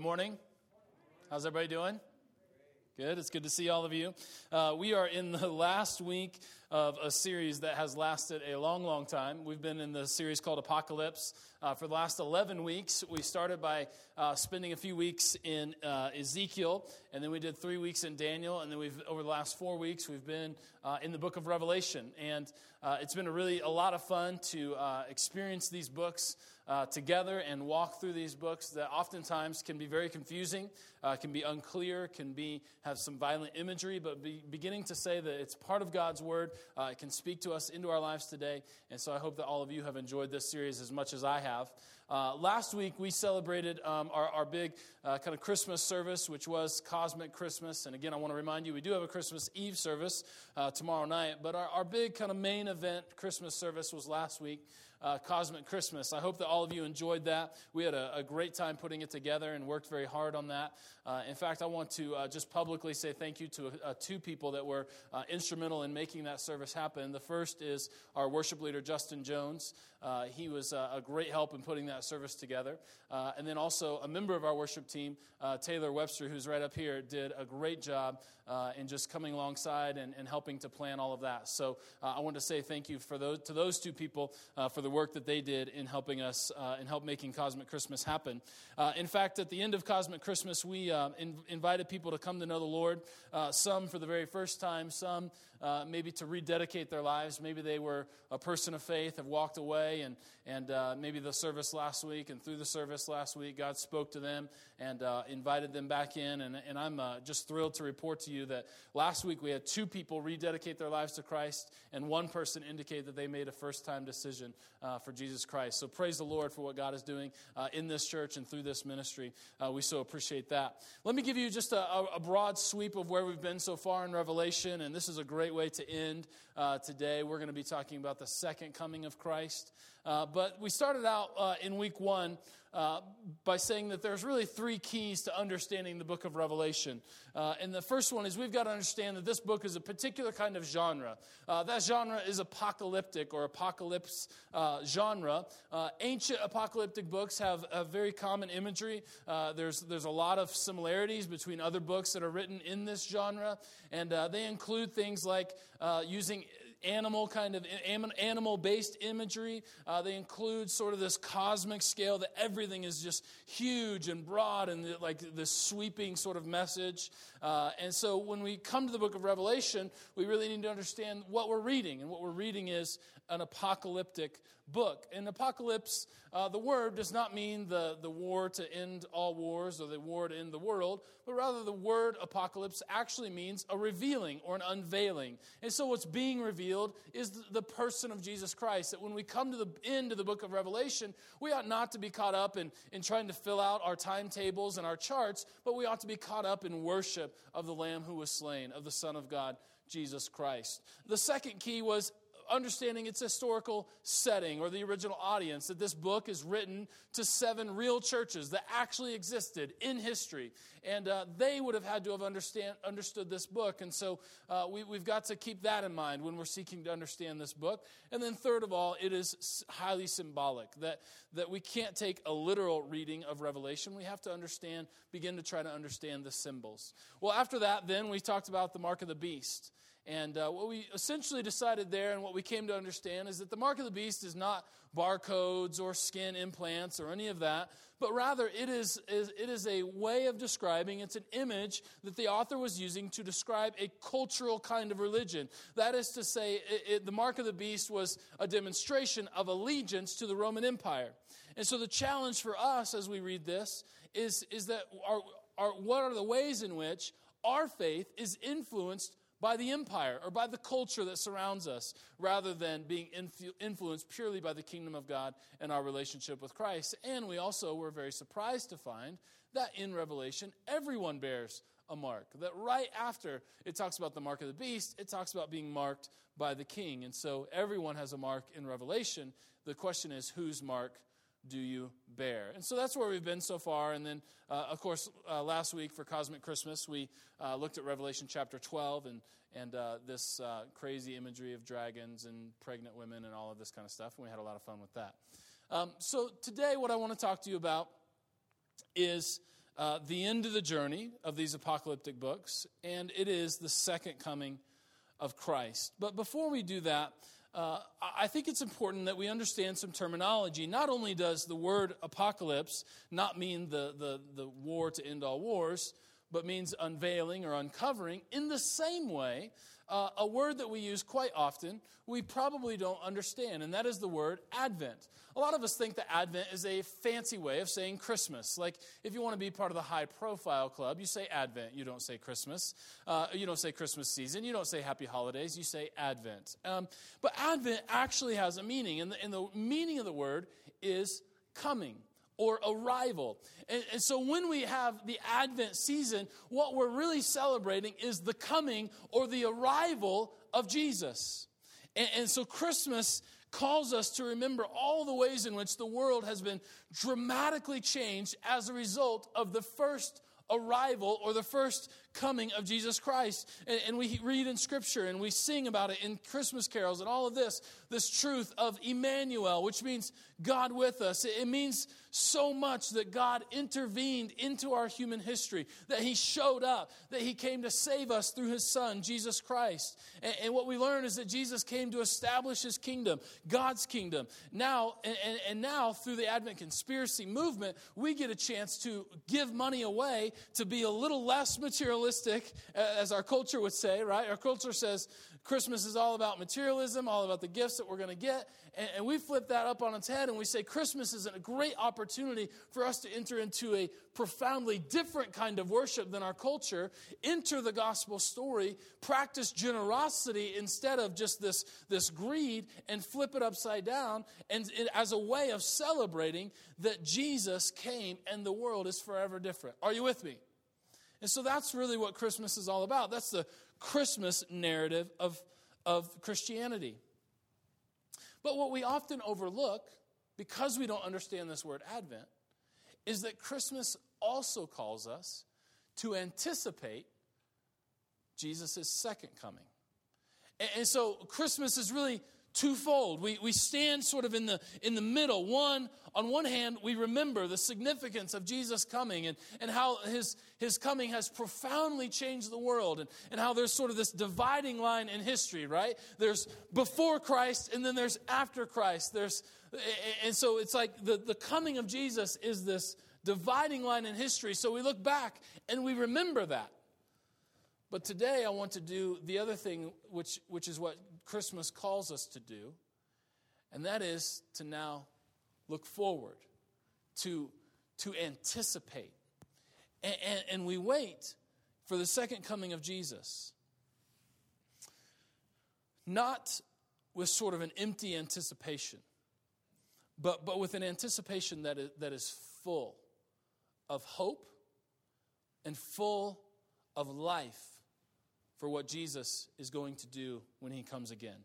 good morning. How's everybody doing? Good. It's good to see all of you. Uh, we are in the last week of a series that has lasted a long, long time. We've been in the series called Apocalypse uh, for the last 11 weeks. We started by uh, spending a few weeks in uh, Ezekiel, and then we did three weeks in Daniel, and then we've over the last four weeks we've been uh, in the book of Revelation, and uh, it's been a really a lot of fun to experience these books uh, together and walk through these books that oftentimes can be very confusing, uh, can be unclear, can be have some violent imagery, but be, beginning to say that it's part of God's word. Uh, it can speak to us into our lives today, and so I hope that all of you have enjoyed this series as much as I have. Uh, last week we celebrated um, our, our big uh, kind of Christmas service, which was Cosmic Christmas. And again, I want to remind you we do have a Christmas Eve service uh, tomorrow night, but our, our big kind of main event Christmas service was last week uh, Cosmic Christmas. I hope that all of you enjoyed that. We had a, a great time putting it together and worked very hard on that. Uh, in fact, I want to uh, just publicly say thank you to uh, two people that were uh, instrumental in making that service happen. The first is our worship leader, Justin Jones. Uh, he was a great help in putting that service together. and then also a member of our worship team, Taylor Webster, who's right up here, did a great job in just coming alongside and, and, helping to plan all of that. So I want to say thank you for those, to those two people for the work that they did in helping us uh, and help making Cosmic Christmas happen. Uh, in fact, at the end of Cosmic Christmas, we uh, in, invited people to come to know the Lord. Uh, some for the very first time, some uh, maybe to rededicate their lives. Maybe they were a person of faith, have walked away, and and uh, maybe the service last week and through the service last week, God spoke to them and invited them back in. And, and I'm just thrilled to report to you that last week we had two people rededicate their lives to Christ, and one person indicate that they made a first time decision uh, for Jesus Christ. So praise the Lord for what God is doing uh, in this church and through this ministry. Uh, we so appreciate that. Let me give you just a, a, broad sweep of where we've been so far in Revelation, and this is a great way to end uh, today. We're going to be talking about the second coming of Christ. Uh, but we started out uh, in week one uh, by saying that there's really three keys to understanding the book of Revelation. Uh, and the first one is we've got to understand that this book is a particular kind of genre. Uh, that genre is apocalyptic or apocalypse genre. ancient apocalyptic books have a very common imagery. there's, there's a lot of similarities between other books that are written in this genre, and they include things like using animal kind of animal based imagery. Uh, they include sort of this cosmic scale that everything is just huge and broad and like this sweeping sort of message. Uh, and so when we come to the book of Revelation, we really need to understand what we're reading. And what we're reading is an apocalyptic book. In apocalypse, uh, the word does not mean the, the war to end all wars or the war to end the world, but rather the word apocalypse actually means a revealing or an unveiling. And so what's being revealed is the person of Jesus Christ. That when we come to the end of the book of Revelation, we ought not to be caught up in, in trying to fill out our timetables and our charts, but we ought to be caught up in worship of the Lamb who was slain, of the Son of God. Jesus Christ. The second key was understanding its historical setting or the original audience, that this book is written to seven real churches that actually existed in history. And uh, they would have had to have understand, understood this book. And so uh, we, we've got to keep that in mind when we're seeking to understand this book. And then, third of all, it is highly symbolic, that, that we can't take a literal reading of Revelation. We have to understand, begin to try to understand the symbols. Well, after that, then we talked about the mark of the beast. And uh, what we essentially decided there and what we came to understand is that the mark of the beast is not barcodes or skin implants or any of that, but rather it is, is, it is a way of describing, it's an image that the author was using to describe a cultural kind of religion. That is to say, it, it, the mark of the beast was a demonstration of allegiance to the Roman Empire. And so the challenge for us as we read this is, is that our, our, what are the ways in which our faith is influenced by the empire or by the culture that surrounds us rather than being influ- influenced purely by the kingdom of God and our relationship with Christ. And we also were very surprised to find that in Revelation, everyone bears a mark. That right after it talks about the mark of the beast, it talks about being marked by the king. And so everyone has a mark in Revelation. The question is, whose mark do you bear? And so that's where we've been so far. And then, uh, of course, uh, last week for Cosmic Christmas, we uh, looked at Revelation chapter 12 and, and uh, this uh, crazy imagery of dragons and pregnant women and all of this kind of stuff. And we had a lot of fun with that. Um, so today, what I want to talk to you about is uh, the end of the journey of these apocalyptic books, and it is the second coming of Christ. But before we do that, uh, I think it's important that we understand some terminology. Not only does the word apocalypse not mean the, the, the war to end all wars, but means unveiling or uncovering, in the same way, uh, a word that we use quite often we probably don't understand, and that is the word Advent. A lot of us think that Advent is a fancy way of saying Christmas. Like if you want to be part of the high profile club, you say Advent, you don't say Christmas. Uh, you don't say Christmas season, you don't say Happy Holidays, you say Advent. Um, but Advent actually has a meaning, and the, and the meaning of the word is coming or arrival. And, and, so when we have the Advent season, what we're really celebrating is the coming or the arrival of Jesus. And, and so Christmas calls us to remember all the ways in which the world has been dramatically changed as a result of the first arrival or the first coming of Jesus Christ. And, and, we read in Scripture and we sing about it in Christmas carols and all of this, this truth of Emmanuel, which means God with us. It, it means so much that God intervened into our human history, that He showed up, that He came to save us through His Son, Jesus Christ. And, and what we learn is that Jesus came to establish His kingdom, God's kingdom. Now, and, and now through the Advent conspiracy movement, we get a chance to give money away to be a little less material materialistic, as our culture would say, right? Our culture says Christmas is all about materialism, all about the gifts that we're going to get. And, and we flip that up on its head and we say Christmas is a great opportunity for us to enter into a profoundly different kind of worship than our culture, enter the gospel story, practice generosity instead of just this, this greed, and flip it upside down and as a way of celebrating that Jesus came and the world is forever different. Are you with me? And so that's really what Christmas is all about. That's the Christmas narrative of, of Christianity. But what we often overlook, because we don't understand this word Advent, is that Christmas also calls us to anticipate Jesus' second coming. And, and so Christmas is really twofold. We, we stand sort of in the, in the middle. One, on one hand, we remember the significance of Jesus coming and, and how his, his coming has profoundly changed the world and, and how there's sort of this dividing line in history, right? There's before Christ and then there's after Christ. There's, and so it's like the, the coming of Jesus is this dividing line in history. So we look back and we remember that. But today I want to do the other thing, which, which is what Christmas calls us to do, and that is to now look forward, to, to anticipate. And, and, and we wait for the second coming of Jesus. Not with sort of an empty anticipation, but, but with an anticipation that is, that is full of hope and full of life for what Jesus is going to do when he comes again.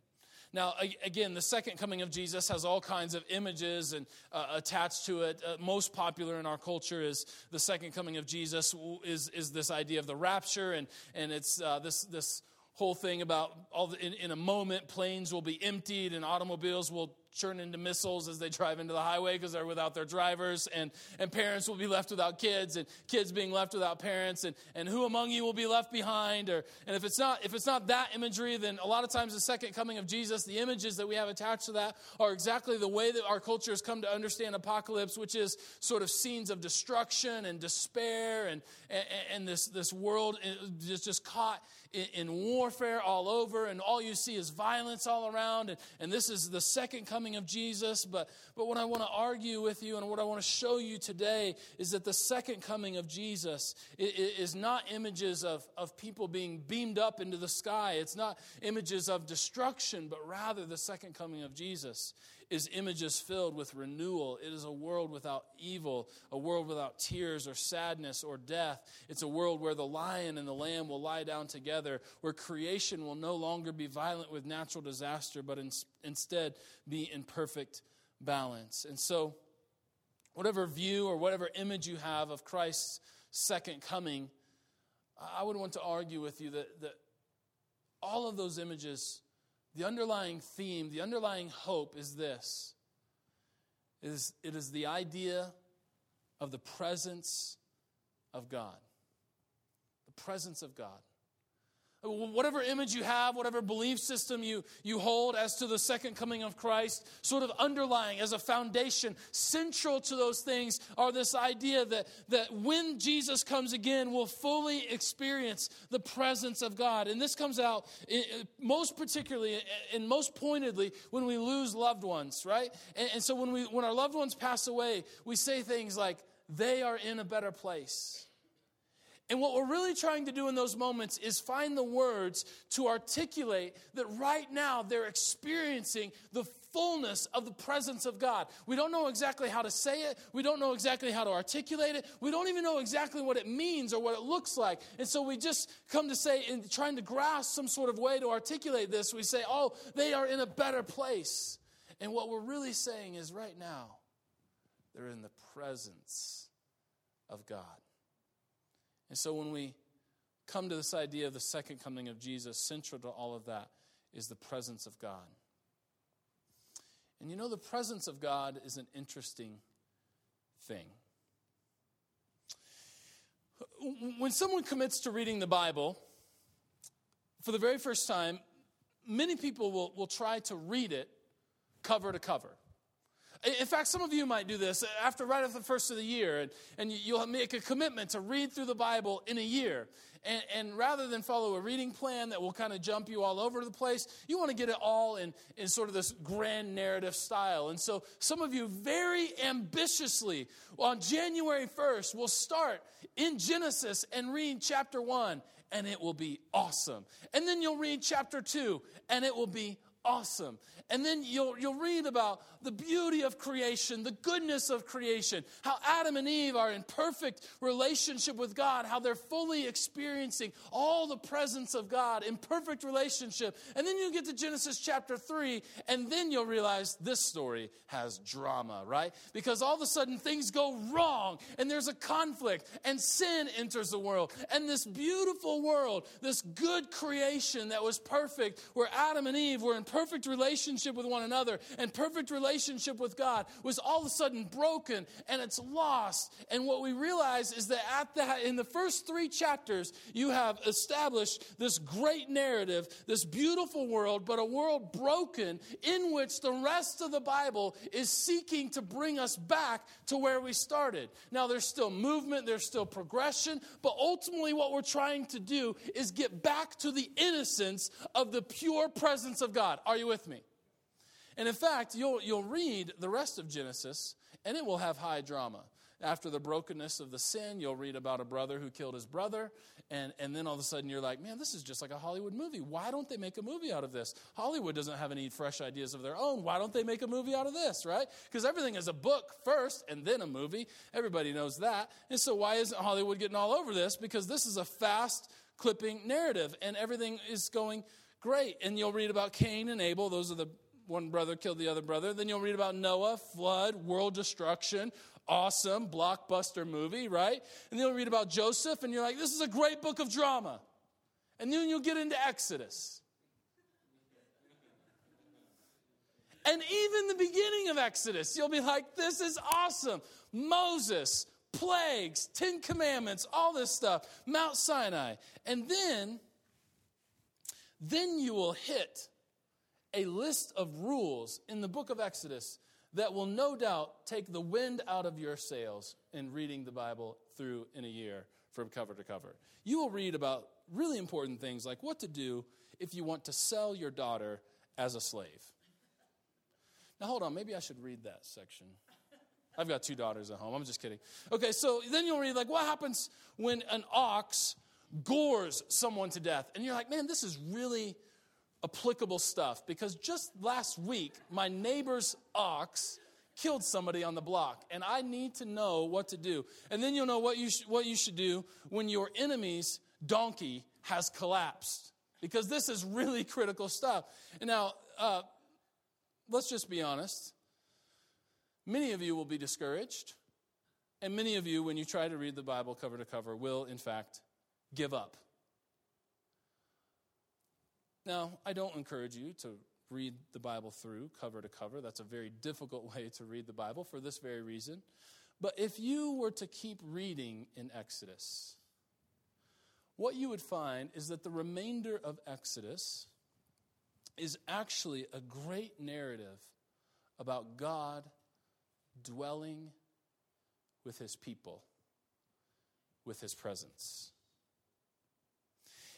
Now, again, the second coming of Jesus has all kinds of images and uh, attached to it. Uh, most popular in our culture is the second coming of Jesus is, is this idea of the rapture, and, and it's uh, this, this whole thing about all the, in, in a moment planes will be emptied and automobiles will churn into missiles as they drive into the highway because they're without their drivers, and, and parents will be left without kids, and kids being left without parents, and, and who among you will be left behind? Or, and if it's, not, if it's not that imagery, then a lot of times the second coming of Jesus, the images that we have attached to that are exactly the way that our culture has come to understand apocalypse, which is sort of scenes of destruction and despair, and, and, and this, this world is just caught in, in warfare all over, and all you see is violence all around, and, and this is the second coming of Jesus. But, but what I want to argue with you and what I want to show you today is that the second coming of Jesus is not images of, of people being beamed up into the sky. It's not images of destruction, but rather the second coming of Jesus is images filled with renewal. It is a world without evil, a world without tears or sadness or death. It's a world where the lion and the lamb will lie down together, where creation will no longer be violent with natural disaster, but in, instead be in perfect balance. And so, whatever view or whatever image you have of Christ's second coming, I would want to argue with you that, that all of those images the underlying theme, the underlying hope is this it is, it is the idea of the presence of God. The presence of God whatever image you have, whatever belief system you, you hold as to the second coming of Christ, sort of underlying as a foundation, central to those things are this idea that, that when Jesus comes again, we'll fully experience the presence of God. And this comes out uh, most particularly uh, and most pointedly when we lose loved ones, right? And, and so when, we, when our loved ones pass away, we say things like, they are in a better place and what we're really trying to do in those moments is find the words to articulate that right now they're experiencing the fullness of the presence of God. We don't know exactly how to say it, we don't know exactly how to articulate it, we don't even know exactly what it means or what it looks like. And so we just come to say, in trying to grasp some sort of way to articulate this, we say, oh, they are in a better place. And what we're really saying is right now, they're in the presence of God. And so when we come to this idea of the second coming of Jesus, central to all of that is the presence of God. And you know, the presence of God is an interesting thing. When someone commits to reading the Bible for the very first time, many people will, will try to read it cover to cover. In fact, some of you might do this uh, after right after the first of the year, and, and you'll make a commitment to read through the Bible in a year. And, and rather than follow a reading plan that will kind of jump you all over the place, you want to get it all in, in sort of this grand narrative style. And so some of you very ambitiously on January 1st will start in Genesis and read chapter 1, and it will be awesome. And then you'll read chapter 2, and it will be awesome. And then you'll, you'll read about the beauty of creation, the goodness of creation, how Adam and Eve are in perfect relationship with God, how they're fully experiencing all the presence of God in perfect relationship. And then you get to Genesis chapter 3, and then you'll realize this story has drama, right? Because all of a sudden things go wrong, and there's a conflict, and sin enters the world. And this beautiful world, this good creation that was perfect, where Adam and Eve were in perfect relationship with one another and perfect relationship with God was all of a sudden broken and it's lost. And what we realize is that at that in the first 3 chapters you have established this great narrative, this beautiful world, but a world broken in which the rest of the Bible is seeking to bring us back to where we started. Now there's still movement, there's still progression, but ultimately what we're trying to do is get back to the innocence of the pure presence of God. Are you with me? And in fact, you'll, you'll read the rest of Genesis, and it will have high drama. After the brokenness of the sin, you'll read about a brother who killed his brother, and, and then all of a sudden you're like, man, this is just like a Hollywood movie. Why don't they make a movie out of this? Hollywood doesn't have any fresh ideas of their own. Why don't they make a movie out of this, right? Because everything is a book first and then a movie. Everybody knows that. And so why isn't Hollywood getting all over this? Because this is a fast clipping narrative, and everything is going great. And you'll read about Cain and Abel. Those are the one brother killed the other brother. Then you'll read about Noah, flood, world destruction, awesome, blockbuster movie, right? And then you'll read about Joseph, and you're like, this is a great book of drama. And then you'll get into Exodus. And even the beginning of Exodus, you'll be like, this is awesome. Moses, plagues, Ten Commandments, all this stuff, Mount Sinai. And then, then you will hit a list of rules in the book of Exodus that will no doubt take the wind out of your sails in reading the Bible through in a year from cover to cover. You will read about really important things like what to do if you want to sell your daughter as a slave. Now, hold on, maybe I should read that section. I've got two daughters at home. I'm just kidding. Okay, so then you'll read, like, what happens when an ox gores someone to death? And you're like, man, this is really applicable stuff because just last week, my neighbor's ox killed somebody on the block, and I need to know what to do. And then you'll know what you, sh- what you should do when your enemy's donkey has collapsed because this is really critical stuff. And now, uh, let's just be honest. Many of you will be discouraged, and many of you, when you try to read the Bible cover to cover, will, in fact, give up. Now, I don't encourage you to read the Bible through cover to cover. That's a very difficult way to read the Bible for this very reason. But if you were to keep reading in Exodus, what you would find is that the remainder of Exodus is actually a great narrative about God dwelling with his people, with his presence.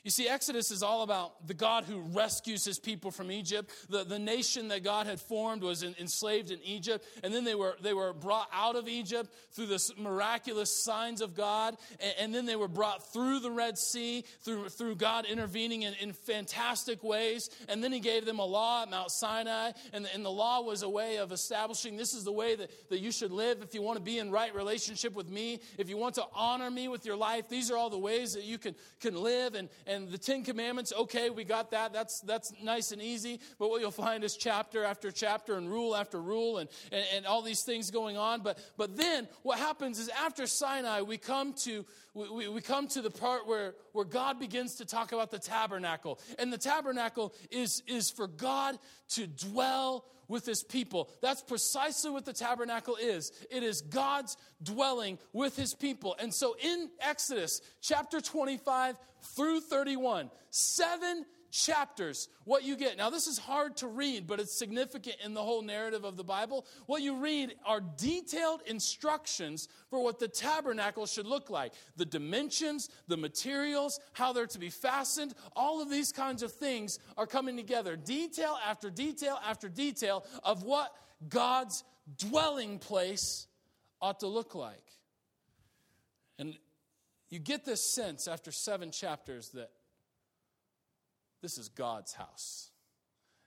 You see, Exodus is all about the God who rescues his people from Egypt. The, the nation that God had formed was in, enslaved in Egypt, and then they were, they were brought out of Egypt through the miraculous signs of God, and, and, then they were brought through the Red Sea, through, through God intervening in, in fantastic ways. And then he gave them a law at Mount Sinai, and, and the law was a way of establishing this is the way that, that you should live if you want to be in right relationship with me, if you want to honor me with your life. These are all the ways that you can, can live. And, and the Ten Commandments, okay, we got that. That's, that's nice and easy. But what you'll find is chapter after chapter and rule after rule and, and, and all these things going on. But, but then what happens is after Sinai, we come to, we, we come to the part where, where God begins to talk about the tabernacle. And the tabernacle is, is for God to dwell with his people. That's precisely what the tabernacle is. It is God's dwelling with his people. And so in Exodus chapter 25 through 31, seven chapters, what you get. Now, this is hard to read, but it's significant in the whole narrative of the Bible. What you read are detailed instructions for what the tabernacle should look like the dimensions, the materials, how they're to be fastened, all of these kinds of things are coming together. Detail after detail after detail of what God's dwelling place ought to look like. And you get this sense after seven chapters that this is God's house.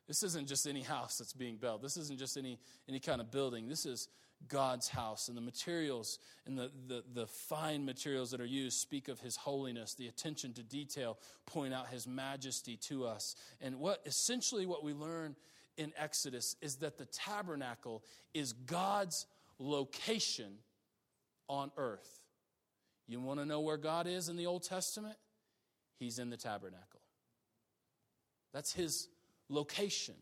This isn't just any house that's being built. This isn't just any, any kind of building. This is God's house. And the materials and the, the, the fine materials that are used speak of His holiness. The attention to detail point out His majesty to us. And what essentially what we learn in Exodus is that the tabernacle is God's location on earth. You want to know where God is in the Old Testament? He's in the tabernacle. That's his location.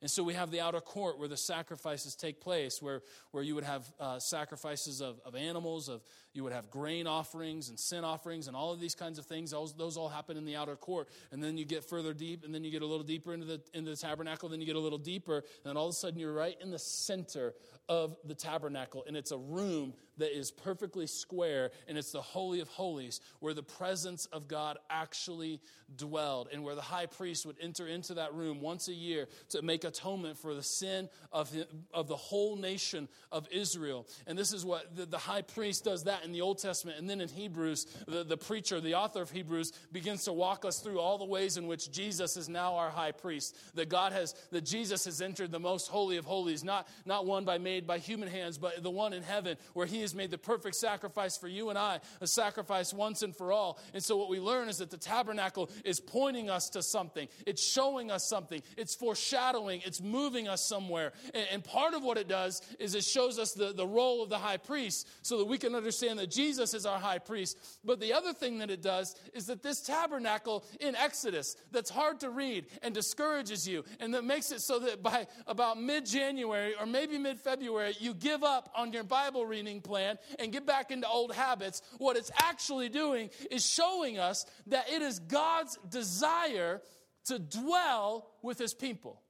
And so we have the outer court where the sacrifices take place, where, where you would have uh, sacrifices of, of animals, of you would have grain offerings and sin offerings and all of these kinds of things. Those, those all happen in the outer court. And then you get further deep, and then you get a little deeper into the, into the tabernacle, then you get a little deeper, and then all of a sudden you're right in the center of the tabernacle. And it's a room that is perfectly square, and it's the Holy of Holies, where the presence of God actually dwelled, and where the high priest would enter into that room once a year to make atonement for the sin of, of the whole nation of Israel. And this is what the, the high priest does that in the Old Testament. And then in Hebrews, the, the preacher, the author of Hebrews, begins to walk us through all the ways in which Jesus is now our high priest. That God has, that Jesus has entered the most holy of holies, not, not one by made by human hands, but the one in heaven, where he has made the perfect sacrifice for you and I, a sacrifice once and for all. And so what we learn is that the tabernacle is pointing us to something. It's showing us something. It's foreshadowing. It's moving us somewhere. And, and part of what it does is it shows us the, the role of the high priest so that we can understand that Jesus is our high priest. But the other thing that it does is that this tabernacle in Exodus that's hard to read and discourages you, and that makes it so that by about mid January or maybe mid February, you give up on your Bible reading plan and get back into old habits. What it's actually doing is showing us that it is God's desire to dwell with his people.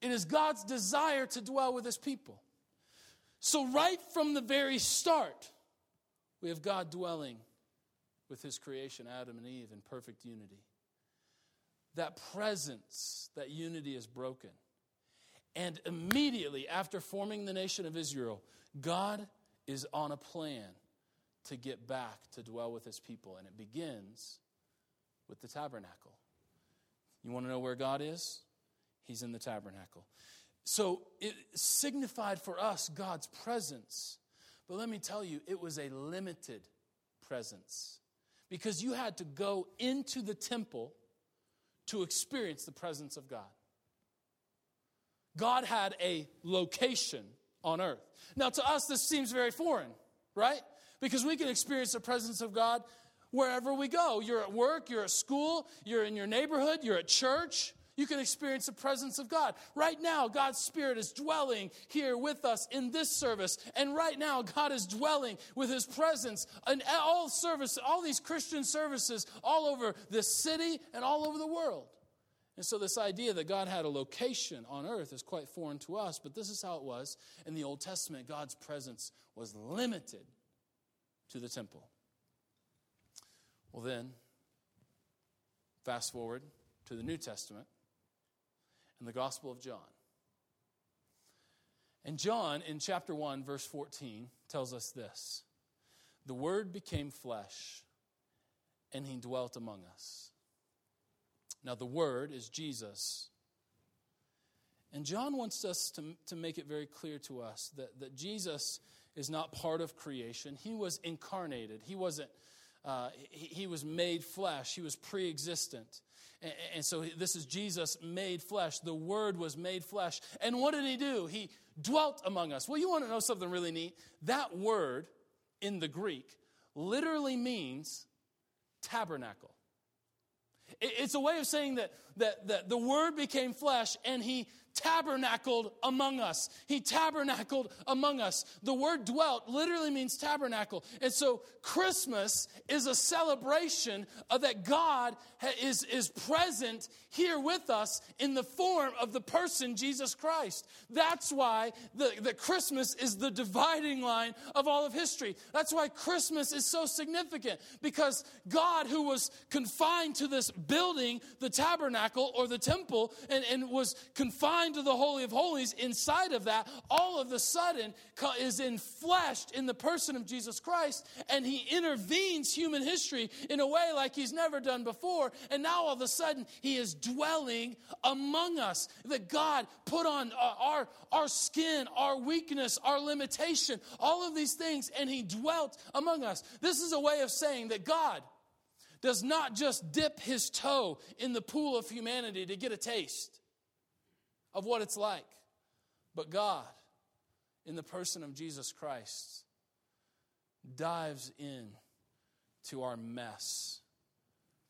It is God's desire to dwell with his people. So, right from the very start, we have God dwelling with his creation, Adam and Eve, in perfect unity. That presence, that unity is broken. And immediately after forming the nation of Israel, God is on a plan to get back to dwell with his people. And it begins with the tabernacle. You want to know where God is? He's in the tabernacle. So it signified for us God's presence. But let me tell you, it was a limited presence because you had to go into the temple to experience the presence of God. God had a location on earth. Now, to us, this seems very foreign, right? Because we can experience the presence of God wherever we go. You're at work, you're at school, you're in your neighborhood, you're at church. You can experience the presence of God. Right now, God's Spirit is dwelling here with us in this service. And right now, God is dwelling with His presence in all service, all these Christian services all over this city and all over the world. And so, this idea that God had a location on earth is quite foreign to us, but this is how it was in the Old Testament. God's presence was limited to the temple. Well, then, fast forward to the New Testament and the Gospel of John. And John, in chapter 1, verse 14, tells us this The Word became flesh, and he dwelt among us. Now, the Word is Jesus. And John wants us to, to make it very clear to us that, that Jesus is not part of creation. He was incarnated, he wasn't. Uh, he, he, was made flesh. He was pre existent. And, so this is Jesus made flesh. The Word was made flesh. And what did He do? He dwelt among us. Well, you want to know something really neat? That word in the Greek literally means tabernacle. It's a way of saying that, that, that the Word became flesh and He tabernacled among us. He tabernacled among us. The word dwelt literally means tabernacle. And so Christmas is a celebration of that God is, is present here with us in the form of the person Jesus Christ. That's why the, the Christmas is the dividing line of all of history. That's why Christmas is so significant because God, who was confined to this building, the tabernacle or the temple, and, and was confined to the Holy of Holies, inside of that, all of a sudden is enfleshed in the person of Jesus Christ, and he intervenes human history in a way like he's never done before. And now all of a sudden, he is dwelling among us. That God put on uh, our, our skin, our weakness, our limitation, all of these things, and he dwelt among us. This is a way of saying that God does not just dip his toe in the pool of humanity to get a taste of what it's like, but God, in the person of Jesus Christ, dives in to our mess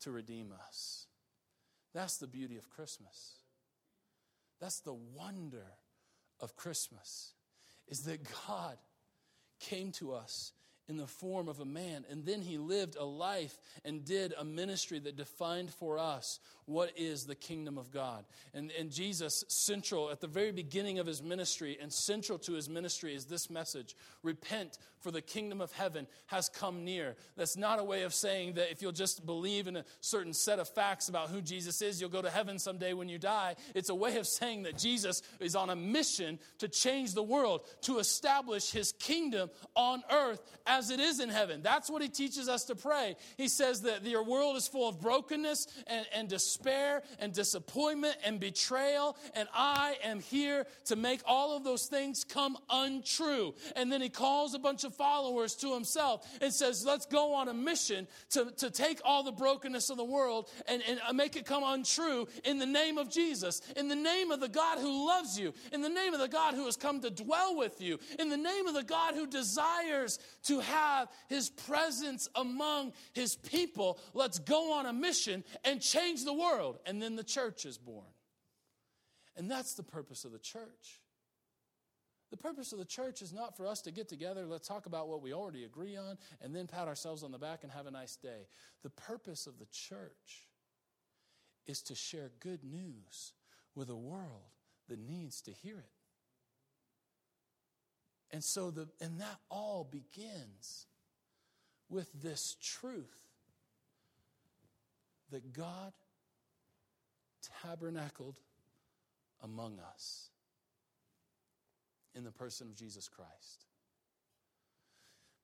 to redeem us. That's the beauty of Christmas. That's the wonder of Christmas is that God came to us in the form of a man. And then he lived a life and did a ministry that defined for us what is the kingdom of God. And, and Jesus, central at the very beginning of his ministry and central to his ministry is this message Repent, for the kingdom of heaven has come near. That's not a way of saying that if you'll just believe in a certain set of facts about who Jesus is, you'll go to heaven someday when you die. It's a way of saying that Jesus is on a mission to change the world, to establish his kingdom on earth as it is in heaven. That's what he teaches us to pray. He says that your world is full of brokenness and, and despair and disappointment and betrayal, and I am here to make all of those things come untrue. And then he calls a bunch of followers to himself and says, Let's go on a mission to, to take all the brokenness of the world and, and uh, make it come untrue in the name of Jesus, in the name of the God who loves you, in the name of the God who has come to dwell with you, in the name of the God who desires to have his presence among his people. Let's go on a mission and change the world. And then the church is born. And that's the purpose of the church. The purpose of the church is not for us to get together, let's talk about what we already agree on, and then pat ourselves on the back and have a nice day. The purpose of the church is to share good news with a world that needs to hear it. And so the and that all begins with this truth that God tabernacled among us in the person of Jesus Christ.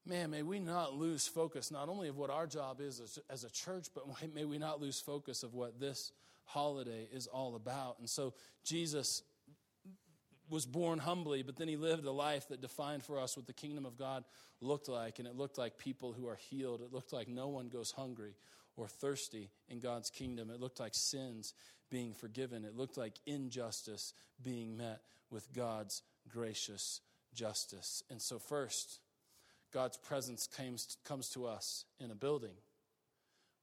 Man, may we not lose focus not only of what our job is as, as a church, but may we not lose focus of what this holiday is all about. And so Jesus was born humbly, but then he lived a life that defined for us what the kingdom of God looked like. And it looked like people who are healed. It looked like no one goes hungry or thirsty in God's kingdom. It looked like sins being forgiven. It looked like injustice being met with God's gracious justice. And so, first, God's presence comes, comes to us in a building,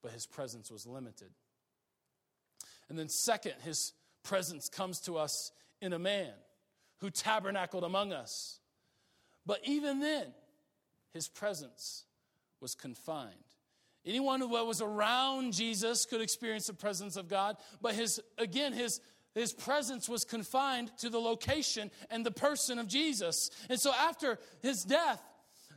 but his presence was limited. And then, second, his presence comes to us in a man who tabernacled among us. But even then, his presence was confined. Anyone who was around Jesus could experience the presence of God, but his again his his presence was confined to the location and the person of Jesus. And so after his death,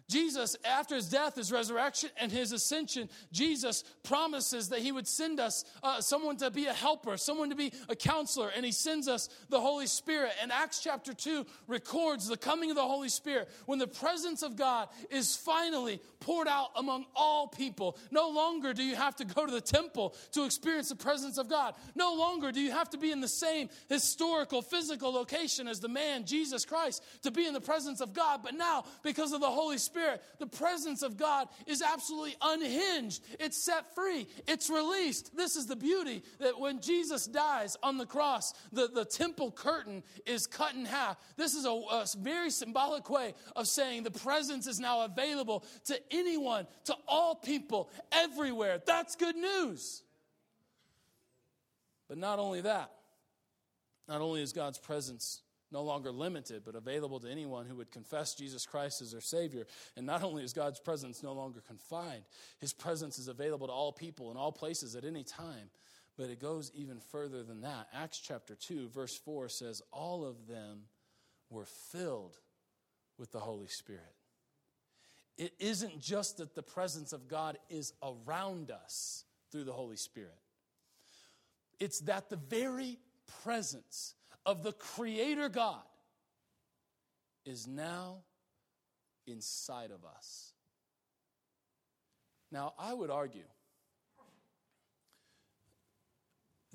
Jesus, after his death, his resurrection, and his ascension, Jesus promises that he would send us uh, someone to be a helper, someone to be a counselor, and he sends us the Holy Spirit. And Acts chapter 2 records the coming of the Holy Spirit when the presence of God is finally poured out among all people. No longer do you have to go to the temple to experience the presence of God. No longer do you have to be in the same historical, physical location as the man, Jesus Christ, to be in the presence of God. But now, because of the Holy Spirit, Spirit, the presence of God is absolutely unhinged. It's set free, it's released. This is the beauty that when Jesus dies on the cross, the, the temple curtain is cut in half. This is a, a very symbolic way of saying the presence is now available to anyone, to all people, everywhere. That's good news. But not only that, not only is God's presence no longer limited, but available to anyone who would confess Jesus Christ as their Savior. And not only is God's presence no longer confined, His presence is available to all people in all places at any time. But it goes even further than that. Acts chapter 2, verse 4 says, All of them were filled with the Holy Spirit. It isn't just that the presence of God is around us through the Holy Spirit, it's that the very presence of the Creator God is now inside of us. Now, I would argue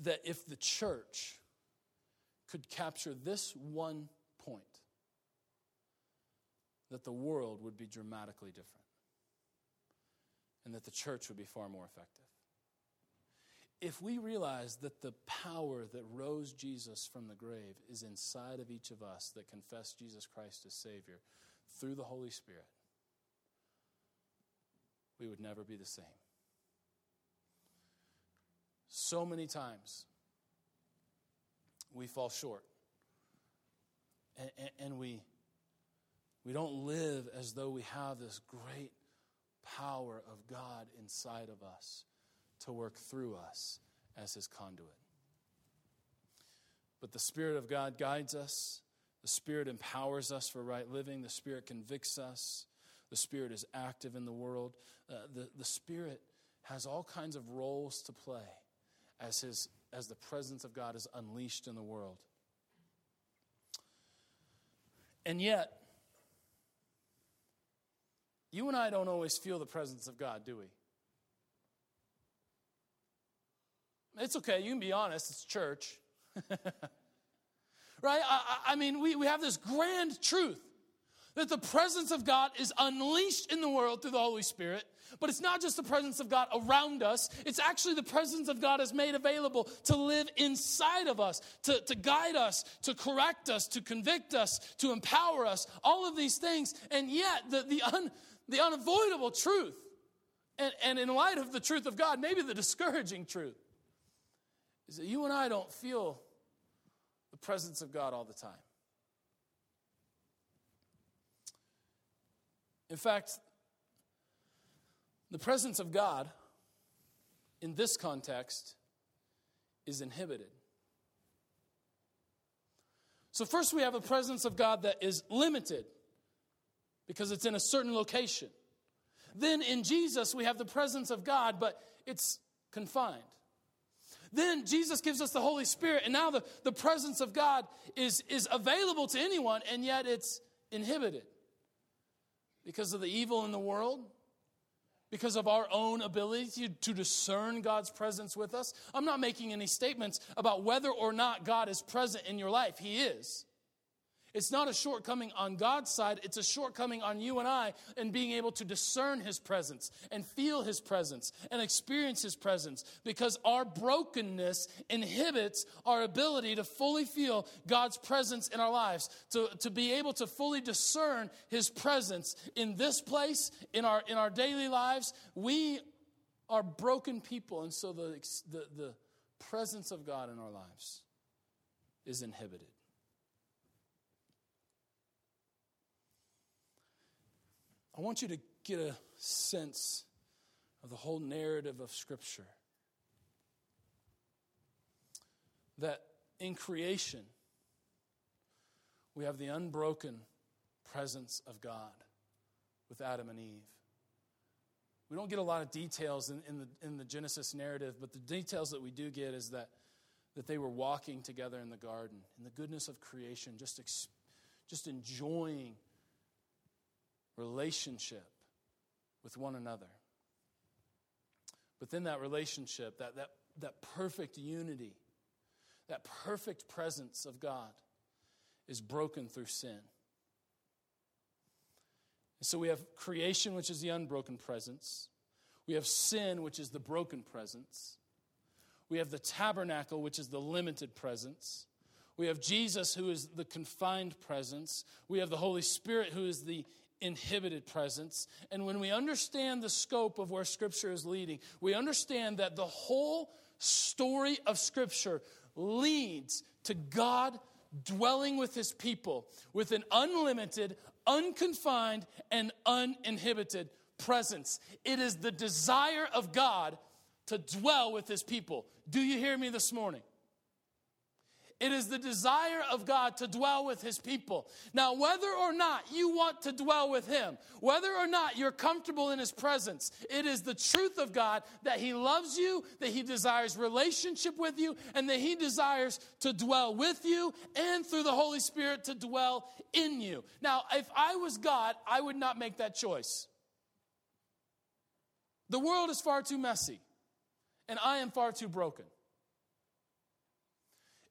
that if the church could capture this one point, that the world would be dramatically different and that the church would be far more effective if we realize that the power that rose Jesus from the grave is inside of each of us that confess Jesus Christ as Savior through the Holy Spirit, we would never be the same. So many times we fall short and, and, and we, we don't live as though we have this great power of God inside of us to work through us as his conduit. But the Spirit of God guides us, the Spirit empowers us for right living, the Spirit convicts us, the Spirit is active in the world. Uh, the, the Spirit has all kinds of roles to play as, his, as the presence of God is unleashed in the world. And yet, you and I don't always feel the presence of God, do we? It's okay. You can be honest. It's church. right? I, I, mean, we, we have this grand truth that the presence of God is unleashed in the world through the Holy Spirit. But it's not just the presence of God around us, it's actually the presence of God is made available to live inside of us, to, to guide us, to correct us, to convict us, to empower us, all of these things. And yet, the, the, un, the unavoidable truth, and, and in light of the truth of God, maybe the discouraging truth, is that you and I don't feel the presence of God all the time. In fact, the presence of God in this context is inhibited. So, first, we have a presence of God that is limited because it's in a certain location. Then, in Jesus, we have the presence of God, but it's confined. Then Jesus gives us the Holy Spirit, and now the, the presence of God is, is available to anyone, and yet it's inhibited because of the evil in the world, because of our own ability to, discern God's presence with us. I'm not making any statements about whether or not God is present in your life, He is. It's not a shortcoming on God's side, it's a shortcoming on you and I in being able to discern His presence and feel His presence and experience His presence because our brokenness inhibits our ability to fully feel God's presence in our lives, to, to be able to fully discern His presence in this place, in our, in our daily lives. We are broken people, and so the, the, the presence of God in our lives is inhibited. I want you to get a sense of the whole narrative of Scripture. That in creation, we have the unbroken presence of God with Adam and Eve. We don't get a lot of details in, in, the, in the Genesis narrative, but the details that we do get is that, that they were walking together in the garden, in the goodness of creation, just, ex, just enjoying relationship with one another. But then that relationship, that, that, that perfect unity, that perfect presence of God is broken through sin. And so we have creation, which is the unbroken presence. We have sin, which is the broken presence. We have the tabernacle, which is the limited presence. We have Jesus, who is the confined presence. We have the Holy Spirit, who is the inhibited presence. And when we understand the scope of where Scripture is leading, we understand that the whole story of Scripture leads to God dwelling with his people with an unlimited, unconfined, and uninhibited presence. It is the desire of God to dwell with his people. Do you hear me this morning? It is the desire of God to dwell with his people. Now, whether or not you want to dwell with him, whether or not you're comfortable in his presence, it is the truth of God that he loves you, that he desires relationship with you, and that he desires to dwell with you and through the Holy Spirit to dwell in you. Now, if I was God, I would not make that choice. The world is far too messy, and I am far too broken.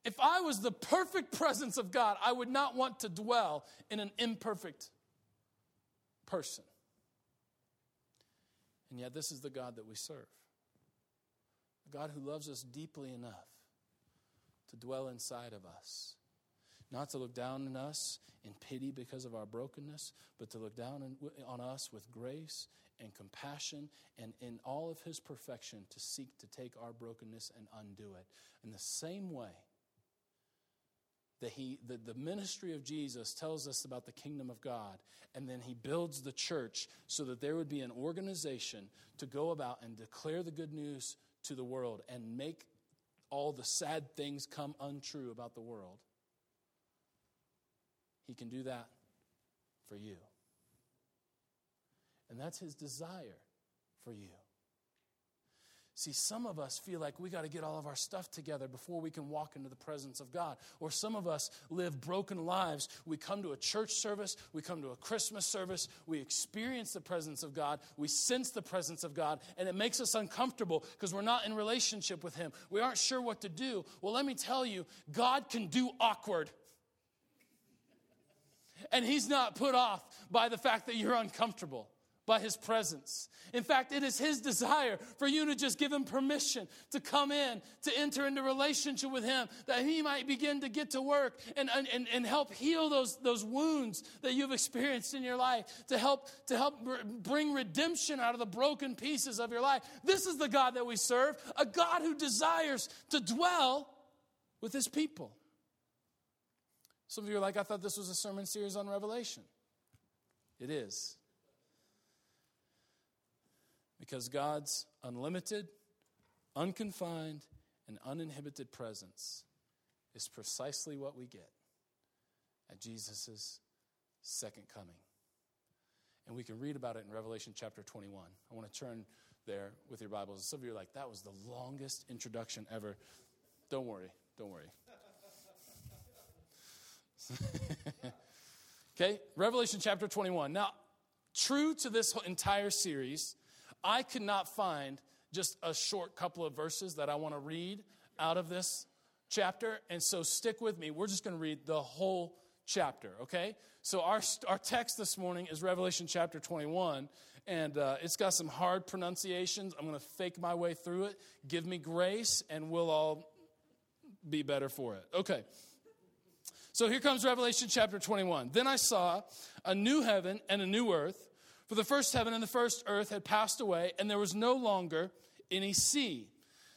If I was the perfect presence of God, I would not want to dwell in an imperfect person. And yet, this is the God that we serve. A God who loves us deeply enough to dwell inside of us. Not to look down on us in pity because of our brokenness, but to look down on us with grace and compassion and in all of his perfection to seek to take our brokenness and undo it. In the same way, that he the, the ministry of jesus tells us about the kingdom of god and then he builds the church so that there would be an organization to go about and declare the good news to the world and make all the sad things come untrue about the world. He can do that for you. And that's his desire for you See, some of us feel like we got to get all of our stuff together before we can walk into the presence of God. Or some of us live broken lives. We come to a church service, we come to a Christmas service, we experience the presence of God, we sense the presence of God, and it makes us uncomfortable because we're not in relationship with Him. We aren't sure what to do. Well, let me tell you, God can do awkward. And He's not put off by the fact that you're uncomfortable by his presence. In fact, it is his desire for you to just give him permission to come in, to enter into relationship with him, that he might begin to get to work and, and, and help heal those, those wounds that you've experienced in your life, to help, to help bring redemption out of the broken pieces of your life. This is the God that we serve, a God who desires to dwell with his people. Some of you are like, I thought this was a sermon series on Revelation. It is. Because God's unlimited, unconfined, and uninhibited presence is precisely what we get at Jesus' second coming. And we can read about it in Revelation chapter 21. I want to turn there with your Bibles. Some of you are like, that was the longest introduction ever. Don't worry, don't worry. okay, Revelation chapter 21. Now, true to this entire series, I could not find just a short couple of verses that I want to read out of this chapter. And so stick with me. We're just going to read the whole chapter, okay? So our, our text this morning is Revelation chapter 21. And uh, it's got some hard pronunciations. I'm going to fake my way through it. Give me grace, and we'll all be better for it. Okay. So here comes Revelation chapter 21. Then I saw a new heaven and a new earth. For the first heaven and the first earth had passed away, and there was no longer any sea.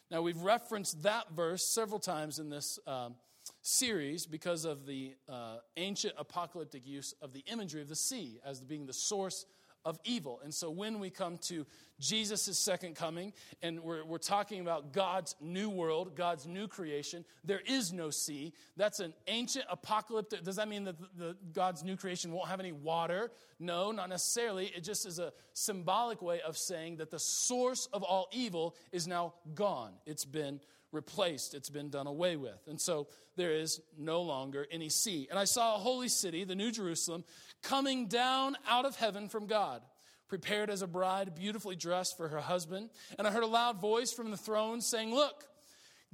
Now, we've referenced that verse several times in this, um, series because of the uh, ancient apocalyptic use of the imagery of the sea as being the source of evil. And so when we come to Jesus' second coming and we're, we're talking about God's new world, God's new creation, there is no sea. That's an ancient apocalyptic. Does that mean that the, the, God's new creation won't have any water? No, not necessarily. It just is a symbolic way of saying that the source of all evil is now gone. It's been replaced, it's been done away with. And so there is no longer any sea. And I saw a holy city, the New Jerusalem, coming down out of heaven from God, prepared as a bride, beautifully dressed for her husband. And I heard a loud voice from the throne saying, Look,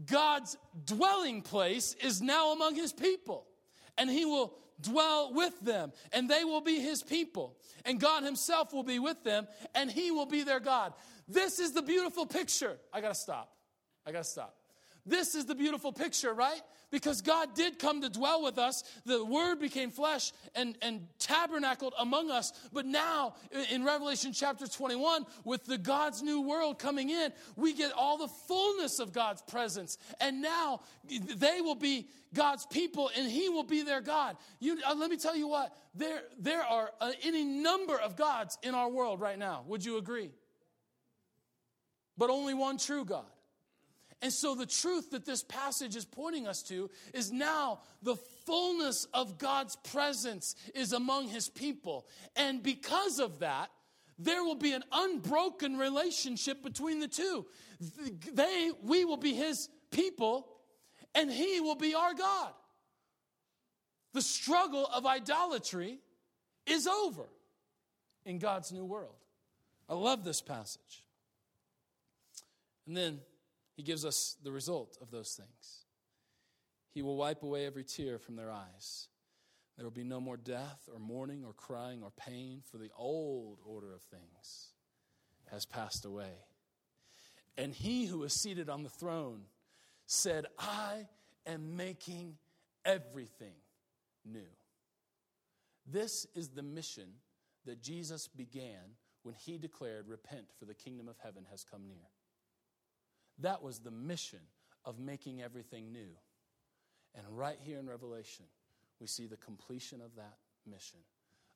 God's dwelling place is now among his people, and he will dwell with them, and they will be his people. And God himself will be with them, and he will be their God. This is the beautiful picture. I gotta stop. I gotta stop. This is the beautiful picture, right? Because God did come to dwell with us. The Word became flesh and, and tabernacled among us. But now, in Revelation chapter 21, with the God's new world coming in, we get all the fullness of God's presence. And now they will be God's people and He will be their God. You, uh, let me tell you what, there, there are uh, any number of gods in our world right now. Would you agree? But only one true God. And so, the truth that this passage is pointing us to is now the fullness of God's presence is among his people. And because of that, there will be an unbroken relationship between the two. They, we will be his people, and he will be our God. The struggle of idolatry is over in God's new world. I love this passage. And then he gives us the result of those things. He will wipe away every tear from their eyes. There will be no more death or mourning or crying or pain, for the old order of things has passed away. And he who is seated on the throne said, I am making everything new. This is the mission that Jesus began when he declared, Repent, for the kingdom of heaven has come near. That was the mission of making everything new. And right here in Revelation, we see the completion of that mission.